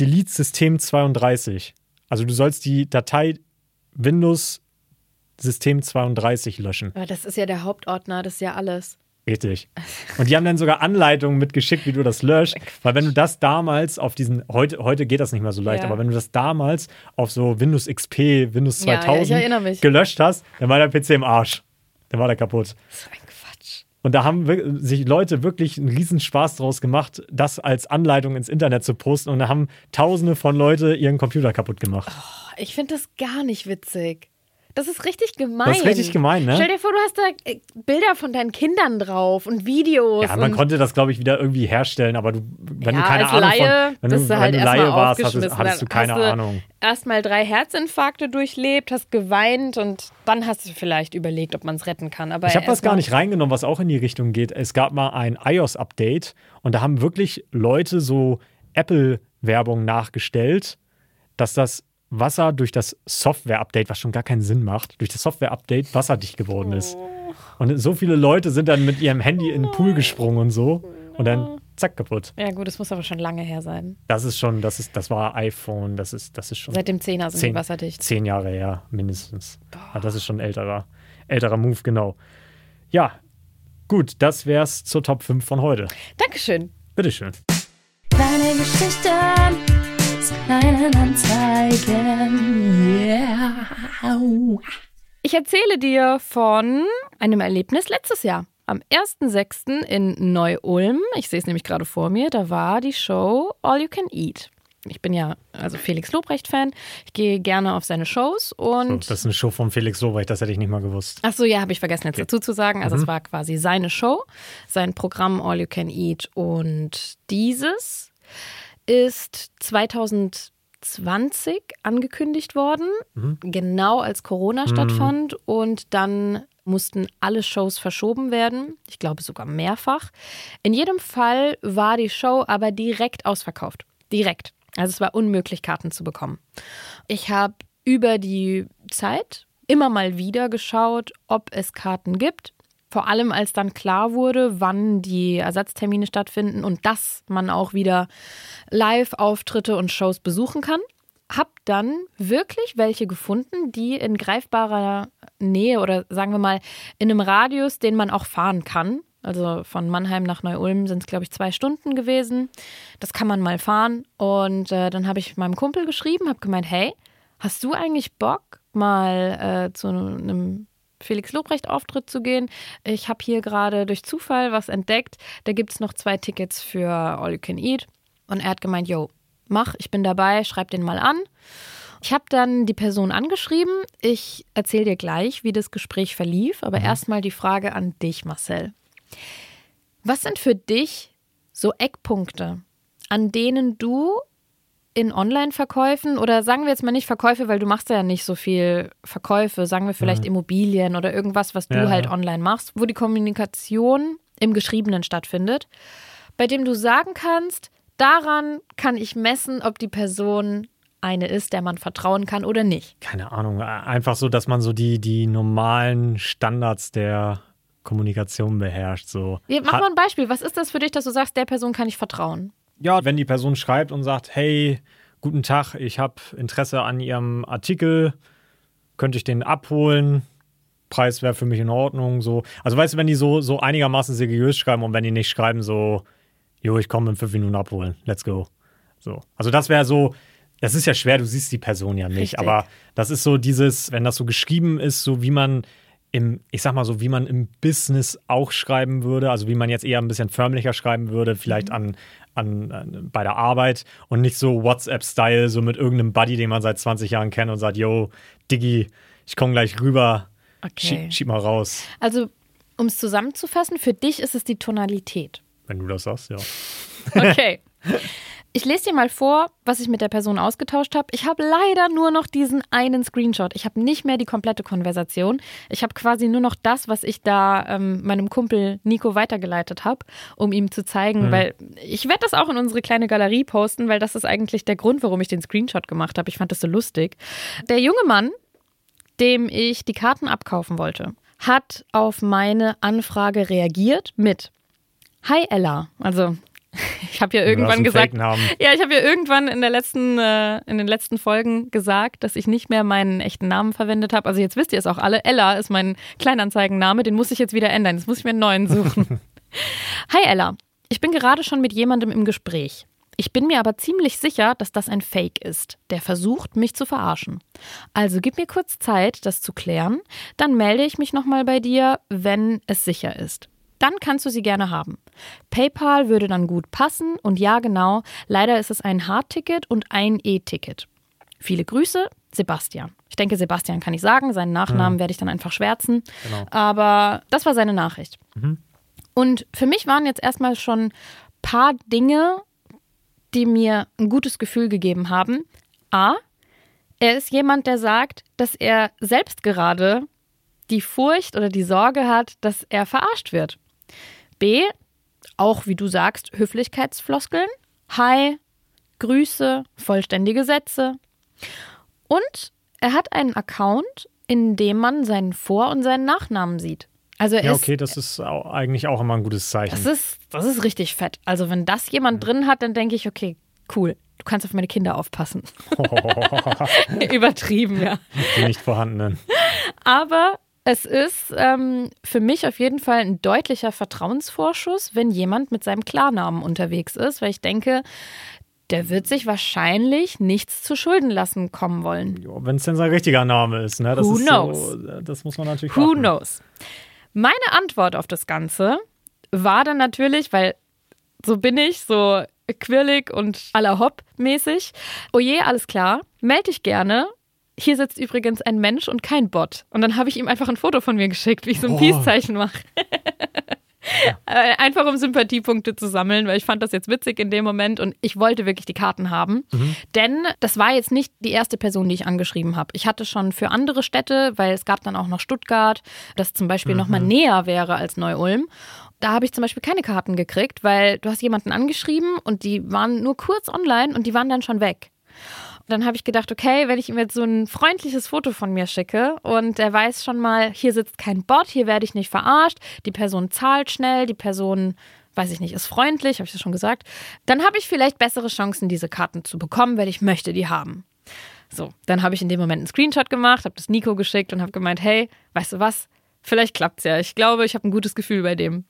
Delete System 32. Also du sollst die Datei Windows System 32 löschen. Aber das ist ja der Hauptordner, das ist ja alles. Richtig. Und die haben dann sogar Anleitungen mitgeschickt, wie du das löscht. Weil wenn du das damals auf diesen, heute, heute geht das nicht mehr so leicht, Ja. aber wenn du das damals auf so Windows XP, Windows Ja, ja, ich 2000 erinnere mich. gelöscht hast, dann war der PC im Arsch. Dann war der kaputt. So ein Quatsch. Und da haben sich Leute wirklich einen riesen Spaß draus gemacht, das als Anleitung ins Internet zu posten. Und da haben tausende von Leute ihren Computer kaputt gemacht. Ich finde das gar nicht witzig. Das ist richtig gemein. Das ist richtig gemein, ne? Stell dir vor, du hast da äh, Bilder von deinen Kindern drauf und Videos. Ja, man konnte das, glaube ich, wieder irgendwie herstellen, aber du, wenn ja, du keine als Ahnung Laie von, wenn du, wenn halt du Laie warst, hattest, hattest du keine hast du Ahnung. Erstmal drei Herzinfarkte durchlebt, hast geweint und dann hast du vielleicht überlegt, ob man es retten kann. Aber Ich habe was erstmal- gar nicht reingenommen, was auch in die Richtung geht. Es gab mal ein iOS-Update und da haben wirklich Leute so Apple-Werbung nachgestellt, dass das Wasser durch das Software-Update, was schon gar keinen Sinn macht, durch das Software-Update wasserdicht geworden ist. Und so viele Leute sind dann mit ihrem Handy in den Pool gesprungen und so und dann zack kaputt. Ja, gut, das muss aber schon lange her sein. Das ist schon, das ist, das war iPhone, das ist, das ist schon Seit dem 10er sind die wasserdicht. Zehn Jahre her, mindestens. Ja, das ist schon ein älterer, älterer Move, genau. Ja, gut, das wär's zur Top 5 von heute. Dankeschön. Bitteschön. Kleine Geschichten zu kleinen Anzeigen. Yeah. Ich erzähle dir von einem Erlebnis letztes Jahr. Am 1.6. in Neu-Ulm, ich sehe es nämlich gerade vor mir, da war die Show All You Can Eat. Ich bin ja also Felix Lobrecht-Fan. Ich gehe gerne auf seine Shows So, und. das ist eine Show von Felix Lobrecht, das hätte ich nicht mal gewusst. Ach so, ja, habe ich vergessen jetzt dazu zu sagen. Also Mhm. es war quasi seine Show, sein Programm All You Can Eat und dieses ist 2020 angekündigt worden, Mhm. genau als Corona stattfand und dann mussten alle Shows verschoben werden, ich glaube sogar mehrfach. In jedem Fall war die Show aber direkt ausverkauft, direkt. Also es war unmöglich Karten zu bekommen. Ich habe über die Zeit immer mal wieder geschaut, ob es Karten gibt. Vor allem als dann klar wurde, wann die Ersatztermine stattfinden und dass man auch wieder Live-Auftritte und Shows besuchen kann. Hab dann wirklich welche gefunden, die in greifbarer Nähe oder sagen wir mal in einem Radius, den man auch fahren kann. Also von Mannheim nach Neu-Ulm sind es, glaube ich, zwei Stunden gewesen. Das kann man mal fahren. Und äh, dann habe ich meinem Kumpel geschrieben, habe gemeint, hey, hast du eigentlich Bock, mal äh, zu einem Felix Lobrecht-Auftritt zu gehen? Ich habe hier gerade durch Zufall was entdeckt. Da gibt es noch zwei Tickets für All You Can Eat. Und er hat gemeint, yo, mach, ich bin dabei, schreib den mal an. Ich habe dann die Person angeschrieben. Ich erzähle dir gleich, wie das Gespräch verlief. Aber erstmal die Frage an dich, Marcel. Was sind für dich so Eckpunkte, an denen du in Online-Verkäufen oder sagen wir jetzt mal nicht Verkäufe, weil du machst ja nicht so viel Verkäufe, sagen wir vielleicht Immobilien oder irgendwas, was du Ja, halt online machst, wo die Kommunikation im Geschriebenen stattfindet, bei dem du sagen kannst, daran kann ich messen, ob die Person eine ist, der man vertrauen kann oder nicht. Keine Ahnung, einfach so, dass man so die, die normalen Standards der Kommunikation beherrscht. So. Ja, Mach mal ein Beispiel. Was ist das für dich, dass du sagst, der Person kann ich vertrauen? Ja, wenn die Person schreibt und sagt, hey, guten Tag, ich habe Interesse an Ihrem Artikel, könnte ich den abholen? Preis wäre für mich in Ordnung. So. Also weißt du, wenn die so, so einigermaßen seriös schreiben und wenn die nicht schreiben, so, jo, ich komme in fünf Minuten abholen, let's go. So. Also das wäre so, das ist ja schwer, du siehst die Person ja nicht, Richtig. aber das ist so dieses, wenn das so geschrieben ist, so wie man im, ich sag mal so, wie man im Business auch schreiben würde, also wie man jetzt eher ein bisschen förmlicher schreiben würde, vielleicht an, an, an bei der Arbeit und nicht so WhatsApp-Style, so mit irgendeinem Buddy, den man seit 20 Jahren kennt und sagt, yo, Diggi, ich komme gleich rüber, Okay. schieb, schieb mal raus, Also, um es zusammenzufassen, für dich ist es die Tonalität. wenn du das sagst, ja. Okay. Ich lese dir mal vor, was ich mit der Person ausgetauscht habe. Ich habe leider nur noch diesen einen Screenshot. Ich habe nicht mehr die komplette Konversation. Ich habe quasi nur noch das, was ich da ähm, meinem Kumpel Nico weitergeleitet habe, um ihm zu zeigen, weil ich werde das auch in unsere kleine Galerie posten, weil das ist eigentlich der Grund, warum ich den Screenshot gemacht habe. Ich fand das so lustig. Der junge Mann, dem ich die Karten abkaufen wollte, hat auf meine Anfrage reagiert mit Hi Ella. Also ich habe ja irgendwann gesagt, ja, ich habe ja irgendwann in der letzten, äh, in den letzten Folgen gesagt, dass ich nicht mehr meinen echten Namen verwendet habe. Also jetzt wisst ihr es auch alle. Ella ist mein Kleinanzeigenname, den muss ich jetzt wieder ändern. Jetzt muss ich mir einen neuen suchen. Hi Ella, ich bin gerade schon mit jemandem im Gespräch. Ich bin mir aber ziemlich sicher, dass das ein Fake ist, der versucht, mich zu verarschen. Also gib mir kurz Zeit, das zu klären, dann melde ich mich nochmal bei dir, wenn es sicher ist. Dann kannst du sie gerne haben. PayPal würde dann gut passen und ja genau, leider ist es ein Hardticket und ein E-Ticket. Viele Grüße, Sebastian. Ich denke, Sebastian kann ich sagen, seinen Nachnamen werde ich dann einfach schwärzen. Aber das war seine Nachricht. Und für mich waren jetzt erstmal schon paar Dinge, die mir ein gutes Gefühl gegeben haben. A, er ist jemand, der sagt, dass er selbst gerade die Furcht oder die Sorge hat, dass er verarscht wird. B, auch wie du sagst, Höflichkeitsfloskeln. Hi, Grüße, vollständige Sätze. Und er hat einen Account, in dem man seinen Vor- und seinen Nachnamen sieht. Also Ja, ist okay, das ist au- eigentlich auch immer ein gutes Zeichen. das ist, das ist richtig fett. Also, wenn das jemand drin hat, dann denke ich, okay, cool. Du kannst auf meine Kinder aufpassen. Übertrieben, ja. die nicht vorhandenen. Aber es ist ähm, für mich auf jeden Fall ein deutlicher Vertrauensvorschuss, wenn jemand mit seinem Klarnamen unterwegs ist, weil ich denke, der wird sich wahrscheinlich nichts zu Schulden lassen kommen wollen. Wenn es denn sein richtiger Name ist, ne? Das Who ist knows? So, das muss man natürlich Who beachten. knows? Meine Antwort auf das Ganze war dann natürlich, weil so bin ich, so quirlig und à la Hopp mäßig. Oh je, alles klar, melde dich gerne. Hier sitzt übrigens ein Mensch und kein Bot. Und dann habe ich ihm einfach ein Foto von mir geschickt, wie ich so ein Oh. Peace-Zeichen mache. Äh, Einfach um Sympathiepunkte zu sammeln, weil ich fand das jetzt witzig in dem Moment und ich wollte wirklich die Karten haben. Denn das war jetzt nicht die erste Person, die ich angeschrieben habe. Ich hatte schon für andere Städte, weil es gab dann auch noch Stuttgart, das zum Beispiel noch mal näher wäre als Neu-Ulm. Da habe ich zum Beispiel keine Karten gekriegt, weil du hast jemanden angeschrieben und die waren nur kurz online und die waren dann schon weg. Dann habe ich gedacht, okay, wenn ich ihm jetzt so ein freundliches Foto von mir schicke und er weiß schon mal, hier sitzt kein Bot, hier werde ich nicht verarscht, die Person zahlt schnell, die Person, weiß ich nicht, ist freundlich, habe ich das schon gesagt, dann habe ich vielleicht bessere Chancen, diese Karten zu bekommen, weil ich möchte die haben. So, dann habe ich in dem Moment einen Screenshot gemacht, habe das Nico geschickt und habe gemeint, hey, weißt du was, vielleicht klappt's ja. Ich glaube, ich habe ein gutes Gefühl bei dem.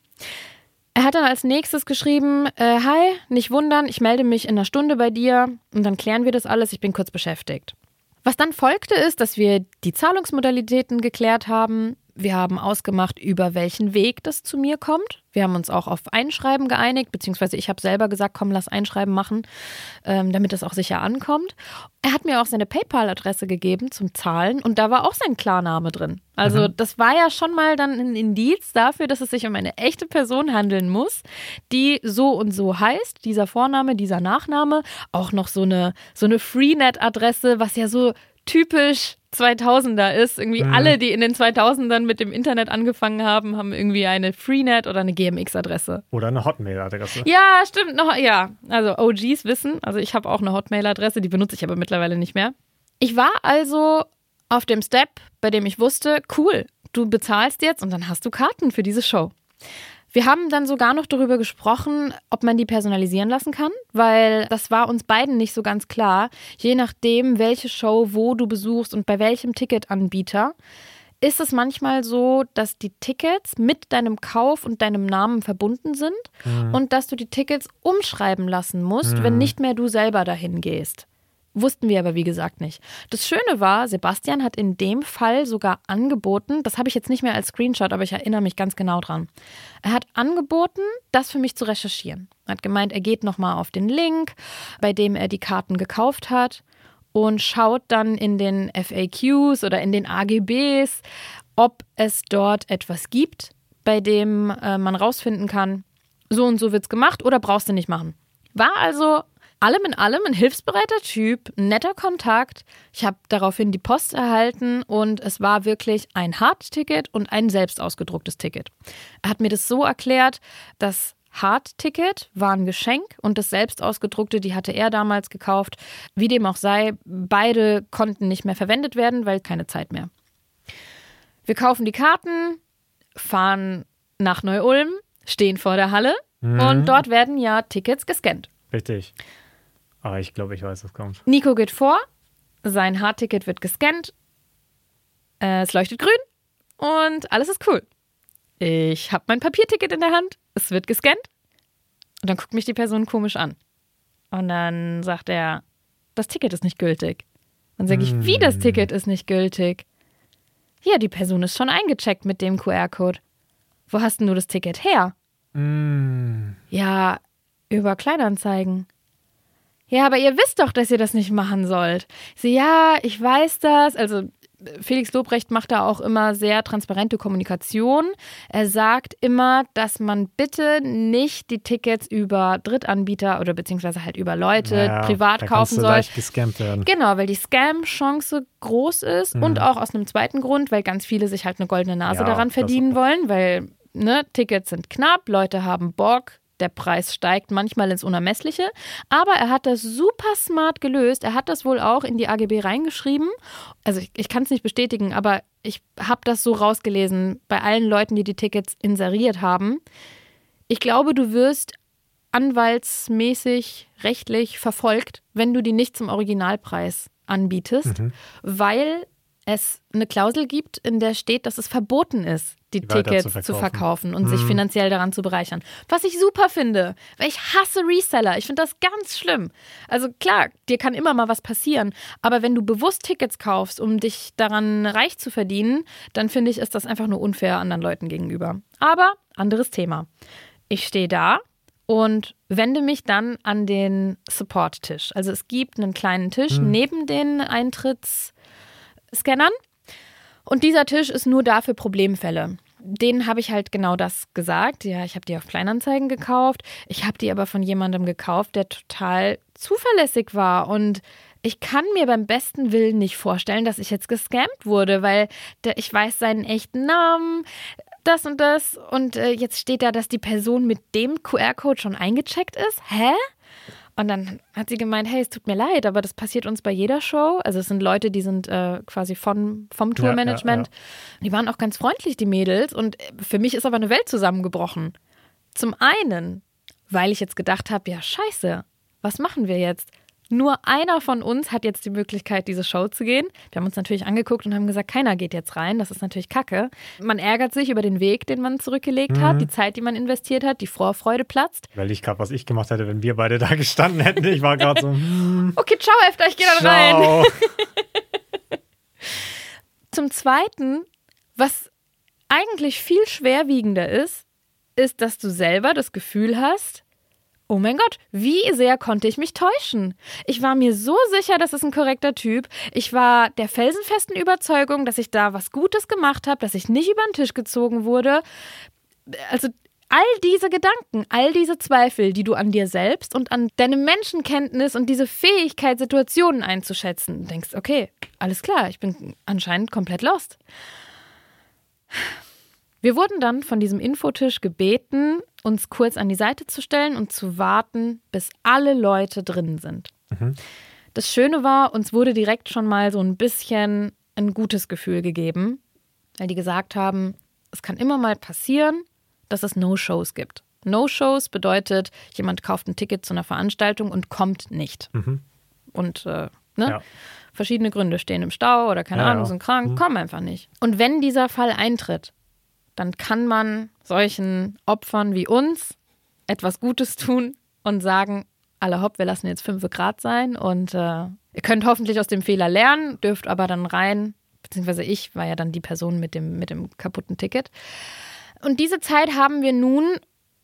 Er hat dann als nächstes geschrieben, äh, hi, nicht wundern, ich melde mich in einer Stunde bei dir und dann klären wir das alles, ich bin kurz beschäftigt. Was dann folgte ist, dass wir die Zahlungsmodalitäten geklärt haben. Wir haben ausgemacht, über welchen Weg das zu mir kommt. Wir haben uns auch auf Einschreiben geeinigt, beziehungsweise ich habe selber gesagt, komm, lass Einschreiben machen, ähm, damit das auch sicher ankommt. Er hat mir auch seine PayPal-Adresse gegeben zum Zahlen und da war auch sein Klarname drin. Also das war ja schon mal dann ein Indiz dafür, dass es sich um eine echte Person handeln muss, die so und so heißt, dieser Vorname, dieser Nachname, auch noch so eine, so eine Freenet-Adresse, was ja so typisch 2000er ist. Irgendwie alle, die in den 2000ern mit dem Internet angefangen haben, haben irgendwie eine Freenet oder eine GMX-Adresse. Oder eine Hotmail-Adresse. Ja, stimmt noch. Ja, also OGs wissen. Also ich habe auch eine Hotmail-Adresse, die benutze ich aber mittlerweile nicht mehr. Ich war also auf dem Step, bei dem ich wusste, cool, du bezahlst jetzt und dann hast du Karten für diese Show. Wir haben dann sogar noch darüber gesprochen, ob man die personalisieren lassen kann, weil das war uns beiden nicht so ganz klar. Je nachdem, welche Show wo du besuchst und bei welchem Ticketanbieter, ist es manchmal so, dass die Tickets mit deinem Kauf und deinem Namen verbunden sind und dass du die Tickets umschreiben lassen musst, wenn nicht mehr du selber dahin gehst. Wussten wir aber wie gesagt nicht. Das Schöne war, Sebastian hat in dem Fall sogar angeboten, das habe ich jetzt nicht mehr als Screenshot, aber ich erinnere mich ganz genau dran. Er hat angeboten, das für mich zu recherchieren. Er hat gemeint, er geht nochmal auf den Link, bei dem er die Karten gekauft hat und schaut dann in den FAQs oder in den AGBs, ob es dort etwas gibt, bei dem äh, man rausfinden kann, so und so wird's gemacht oder brauchst du nicht machen. War also allem in allem ein hilfsbereiter Typ, netter Kontakt. Ich habe daraufhin die Post erhalten und es war wirklich ein Hardticket und ein selbst ausgedrucktes Ticket. Er hat mir das so erklärt, das Hardticket war ein Geschenk und das selbst ausgedruckte, die hatte er damals gekauft. Wie dem auch sei, beide konnten nicht mehr verwendet werden, weil keine Zeit mehr. Wir kaufen die Karten, fahren nach Neu-Ulm, stehen vor der Halle und dort werden ja Tickets gescannt. Richtig. Aber ich glaube, ich weiß, was kommt. Nico geht vor, sein Hardticket wird gescannt, äh, es leuchtet grün und alles ist cool. Ich habe mein Papierticket in der Hand, es wird gescannt und dann guckt mich die Person komisch an. Und dann sagt er, das Ticket ist nicht gültig. Dann sage ich, wie das Ticket ist nicht gültig? Ja, die Person ist schon eingecheckt mit dem QR-Code. Wo hast denn du das Ticket her? Ja, über Kleinanzeigen. Ja, aber ihr wisst doch, dass ihr das nicht machen sollt. Sie, ja, ich weiß das. Also Felix Lobrecht macht da auch immer sehr transparente Kommunikation. Er sagt immer, dass man bitte nicht die Tickets über Drittanbieter oder beziehungsweise halt über Leute Naja, privat da kaufen soll. leicht gescampt werden. Genau, weil die Scam-Chance groß ist und auch aus einem zweiten Grund, weil ganz viele sich halt eine goldene Nase Ja, daran verdienen wollen, weil ne, Tickets sind knapp, Leute haben Bock, der Preis steigt manchmal ins Unermessliche. Aber er hat das super smart gelöst. Er hat das wohl auch in die AGB reingeschrieben. Also ich, ich kann es nicht bestätigen, aber ich habe das so rausgelesen bei allen Leuten, die die Tickets inseriert haben. Ich glaube, du wirst anwaltsmäßig, rechtlich verfolgt, wenn du die nicht zum Originalpreis anbietest, Mhm. weil es eine Klausel gibt, in der steht, dass es verboten ist, die, Tickets zu zu verkaufen. verkaufen und sich finanziell daran zu bereichern. Was ich super finde, weil ich hasse Reseller. Ich finde das ganz schlimm. Also klar, dir kann immer mal was passieren, aber wenn du bewusst Tickets kaufst, um dich daran reich zu verdienen, dann finde ich, ist das einfach nur unfair anderen Leuten gegenüber. Aber anderes Thema. Ich stehe da und wende mich dann an den Support-Tisch. Also es gibt einen kleinen Tisch neben den Eintrittsscannern und dieser Tisch ist nur da für Problemfälle. Denen habe ich halt genau das gesagt. Ja, ich habe die auf Kleinanzeigen gekauft. Ich habe die aber von jemandem gekauft, der total zuverlässig war. Und ich kann mir beim besten Willen nicht vorstellen, dass ich jetzt gescammt wurde, weil der, ich weiß seinen echten Namen, das und das. Und äh, jetzt steht da, dass die Person mit dem QR-Code schon eingecheckt ist. Hä? Und dann hat sie gemeint, hey, es tut mir leid, aber das passiert uns bei jeder Show. Also es sind Leute, die sind äh, quasi von, vom Tourmanagement. Die waren auch ganz freundlich, die Mädels. Und für mich ist aber eine Welt zusammengebrochen. Zum einen, weil ich jetzt gedacht habe, ja scheiße, was machen wir jetzt? Nur einer von uns hat jetzt die Möglichkeit, diese Show zu gehen. Wir haben uns natürlich angeguckt und haben gesagt, keiner geht jetzt rein. Das ist natürlich kacke. Man ärgert sich über den Weg, den man zurückgelegt hat, die Zeit, die man investiert hat, die Vorfreude platzt. Weil ich gerade, was ich gemacht hätte, wenn wir beide da gestanden hätten. Ich war gerade so, hm, Okay, ciao, Hefter, ich gehe dann rein. ciao. Zum Zweiten, was eigentlich viel schwerwiegender ist, ist, dass du selber das Gefühl hast, oh mein Gott, wie sehr konnte ich mich täuschen? Ich war mir so sicher, das ist ein korrekter Typ. Ich war der felsenfesten Überzeugung, dass ich da was Gutes gemacht habe, dass ich nicht über den Tisch gezogen wurde. Also all diese Gedanken, all diese Zweifel, die du an dir selbst und an deine Menschenkenntnis und diese Fähigkeit, Situationen einzuschätzen, denkst, okay, alles klar, ich bin anscheinend komplett lost. Wir wurden dann von diesem Infotisch gebeten, uns kurz an die Seite zu stellen und zu warten, bis alle Leute drin sind. Das Schöne war, uns wurde direkt schon mal so ein bisschen ein gutes Gefühl gegeben, weil die gesagt haben, es kann immer mal passieren, dass es No-Shows gibt. No-Shows bedeutet, jemand kauft ein Ticket zu einer Veranstaltung und kommt nicht. Und äh, ne? Ja. verschiedene Gründe stehen im Stau oder keine Ja, Ahnung, ja. sind krank, kommen einfach nicht. Und wenn dieser Fall eintritt, dann kann man solchen Opfern wie uns etwas Gutes tun und sagen, alle hopp, wir lassen jetzt fünf Grad sein und äh, ihr könnt hoffentlich aus dem Fehler lernen, dürft aber dann rein, beziehungsweise ich war ja dann die Person mit dem, mit dem kaputten Ticket. Und diese Zeit haben wir nun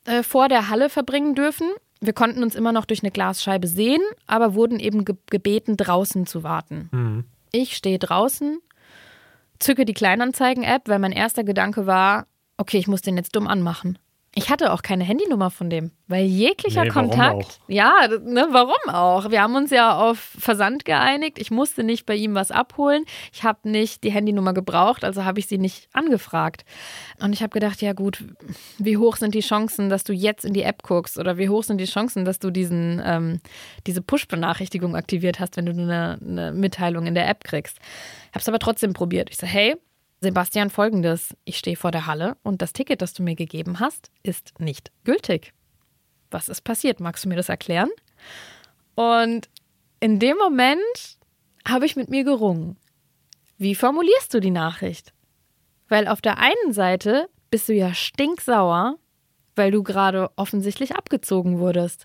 äh, vor der Halle verbringen dürfen. Wir konnten uns immer noch durch eine Glasscheibe sehen, aber wurden eben ge gebeten, draußen zu warten. Ich stehe draußen, zücke die Kleinanzeigen-App, weil mein erster Gedanke war, okay, ich muss den jetzt dumm anmachen. Ich hatte auch keine Handynummer von dem, weil jeglicher Nee, Kontakt. Ja, ne, warum auch? Wir haben uns ja auf Versand geeinigt. Ich musste nicht bei ihm was abholen. Ich habe nicht die Handynummer gebraucht, also habe ich sie nicht angefragt. Und ich habe gedacht, ja gut, wie hoch sind die Chancen, dass du jetzt in die App guckst? Oder wie hoch sind die Chancen, dass du diesen, ähm, diese Push-Benachrichtigung aktiviert hast, wenn du eine, eine Mitteilung in der App kriegst? Ich habe es aber trotzdem probiert. Ich so, hey, Sebastian, folgendes. Ich stehe vor der Halle und das Ticket, das du mir gegeben hast, ist nicht gültig. Was ist passiert? Magst du mir das erklären? Und in dem Moment habe ich mit mir gerungen. Wie formulierst du die Nachricht? Weil auf der einen Seite bist du ja stinksauer, weil du gerade offensichtlich abgezogen wurdest.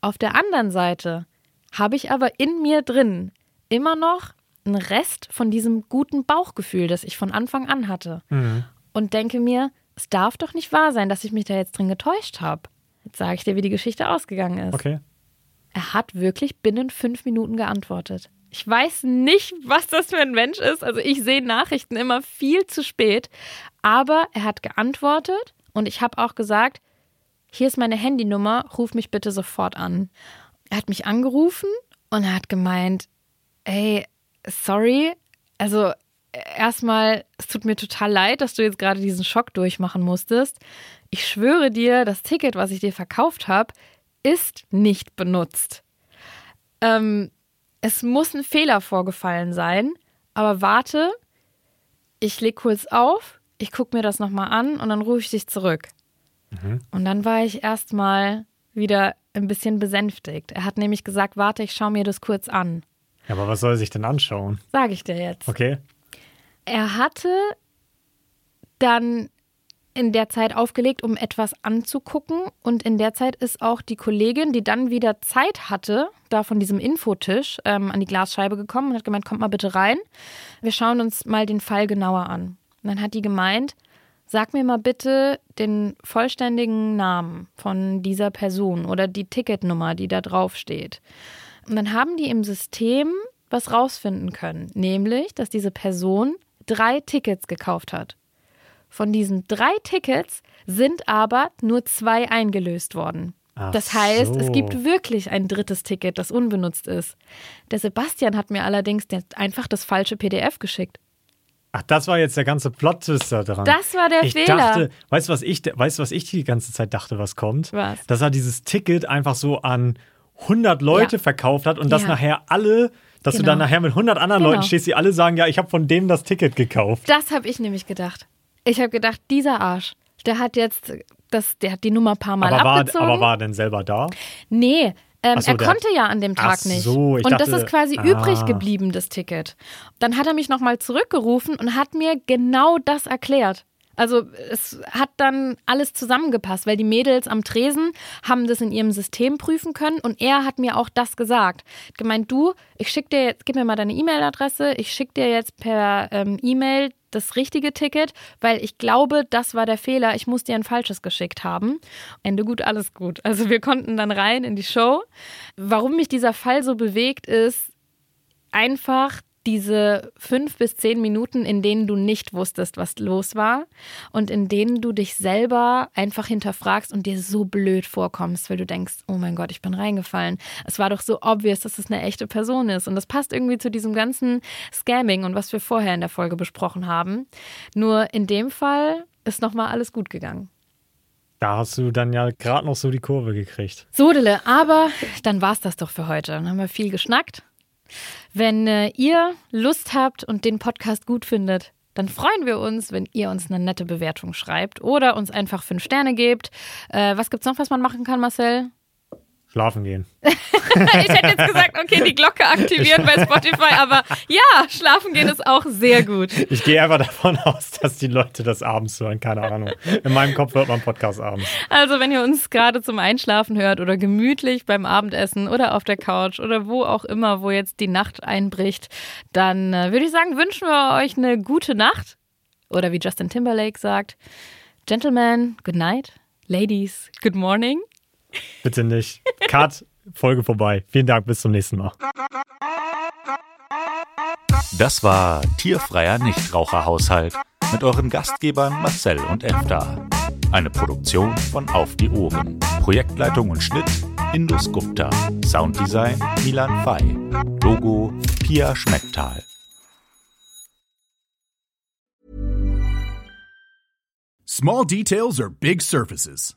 Auf der anderen Seite habe ich aber in mir drin immer noch einen Rest von diesem guten Bauchgefühl, das ich von Anfang an hatte. Und denke mir, es darf doch nicht wahr sein, dass ich mich da jetzt drin getäuscht habe. Jetzt sage ich dir, wie die Geschichte ausgegangen ist. Okay. Er hat wirklich binnen fünf Minuten geantwortet. Ich weiß nicht, was das für ein Mensch ist. Also ich sehe Nachrichten immer viel zu spät. Aber er hat geantwortet und ich habe auch gesagt, hier ist meine Handynummer, ruf mich bitte sofort an. Er hat mich angerufen und er hat gemeint, ey, sorry, also erstmal, es tut mir total leid, dass du jetzt gerade diesen Schock durchmachen musstest. Ich schwöre dir, das Ticket, was ich dir verkauft habe, ist nicht benutzt. Ähm, es muss ein Fehler vorgefallen sein, aber warte, ich leg kurz auf, ich gucke mir das nochmal an und dann rufe ich dich zurück. Und dann war ich erstmal wieder ein bisschen besänftigt. Er hat nämlich gesagt, warte, ich schaue mir das kurz an. Ja, aber was soll er sich denn anschauen? Sage ich dir jetzt. Okay. Er hatte dann in der Zeit aufgelegt, um etwas anzugucken. Und in der Zeit ist auch die Kollegin, die dann wieder Zeit hatte, da von diesem Infotisch ähm, an die Glasscheibe gekommen und hat gemeint, kommt mal bitte rein. Wir schauen uns mal den Fall genauer an. Und dann hat die gemeint, sag mir mal bitte den vollständigen Namen von dieser Person oder die Ticketnummer, die da drauf steht. Und dann haben die im System was rausfinden können, nämlich, dass diese Person drei Tickets gekauft hat. Von diesen drei Tickets sind aber nur zwei eingelöst worden. Ach das heißt, es so. gibt wirklich ein drittes Ticket, das unbenutzt ist. Der Sebastian hat mir allerdings einfach das falsche PDF geschickt. Ach, das war jetzt der ganze Plot-Twist da dran. Das war der ich Fehler. dachte, weißt du, was ich, weißt du, was ich die ganze Zeit dachte, was kommt? Was? Dass er dieses Ticket einfach so an 100 Leute Ja. verkauft hat und dass Ja. nachher alle, dass du Genau. dann nachher mit 100 anderen Genau. Leuten stehst, die alle sagen, ja, ich habe von dem das Ticket gekauft. Das habe ich nämlich gedacht. Ich habe gedacht, dieser Arsch, der hat jetzt das, der hat die Nummer ein paar Mal Aber war, abgezogen. aber war er denn selber da? Nee, ähm, so, er konnte hat- ja an dem Tag Ach nicht. so, ich und das dachte- ist quasi Ah. übrig geblieben, das Ticket. Dann hat er mich nochmal zurückgerufen und hat mir genau das erklärt. Also es hat dann alles zusammengepasst, weil die Mädels am Tresen haben das in ihrem System prüfen können und er hat mir auch das gesagt. Gemeint, du, ich schick dir jetzt, gib mir mal deine E-Mail-Adresse, ich schick dir jetzt per ähm, E-Mail das richtige Ticket, weil ich glaube, das war der Fehler. Ich muss dir ein falsches geschickt haben. Ende gut, alles gut. Also wir konnten dann rein in die Show. Warum mich dieser Fall so bewegt, ist einfach diese fünf bis zehn Minuten, in denen du nicht wusstest, was los war und in denen du dich selber einfach hinterfragst und dir so blöd vorkommst, weil du denkst, oh mein Gott, ich bin reingefallen. Es war doch so obvious, dass es eine echte Person ist und das passt irgendwie zu diesem ganzen Scamming und was wir vorher in der Folge besprochen haben. Nur in dem Fall ist nochmal alles gut gegangen. Da hast du dann ja gerade noch so die Kurve gekriegt. Sodele, aber dann war's das doch für heute. Dann haben wir viel geschnackt. Wenn äh, ihr Lust habt und den Podcast gut findet, dann freuen wir uns, wenn ihr uns eine nette Bewertung schreibt oder uns einfach fünf Sterne gebt. Äh, was gibt's noch, was man machen kann, Marcel? Schlafen gehen. ich hätte jetzt gesagt, okay, die Glocke aktivieren bei Spotify, aber ja, schlafen gehen ist auch sehr gut. Ich gehe einfach davon aus, dass die Leute das abends hören. Keine Ahnung. In meinem Kopf hört man Podcast abends. Also, wenn ihr uns gerade zum Einschlafen hört oder gemütlich beim Abendessen oder auf der Couch oder wo auch immer, wo jetzt die Nacht einbricht, dann äh, würde ich sagen, wünschen wir euch eine gute Nacht. Oder wie Justin Timberlake sagt, Gentlemen, good night. Ladies, good morning. Bitte nicht. Cut, Folge vorbei. Vielen Dank, bis zum nächsten Mal. Das war Tierfreier Nichtraucherhaushalt mit euren Gastgebern Marcel und Efta. Eine Produktion von Auf die Ohren. Projektleitung und Schnitt Indus Gupta. Sounddesign Milan Fay. Logo Pia Schmecktal. Small details are big surfaces.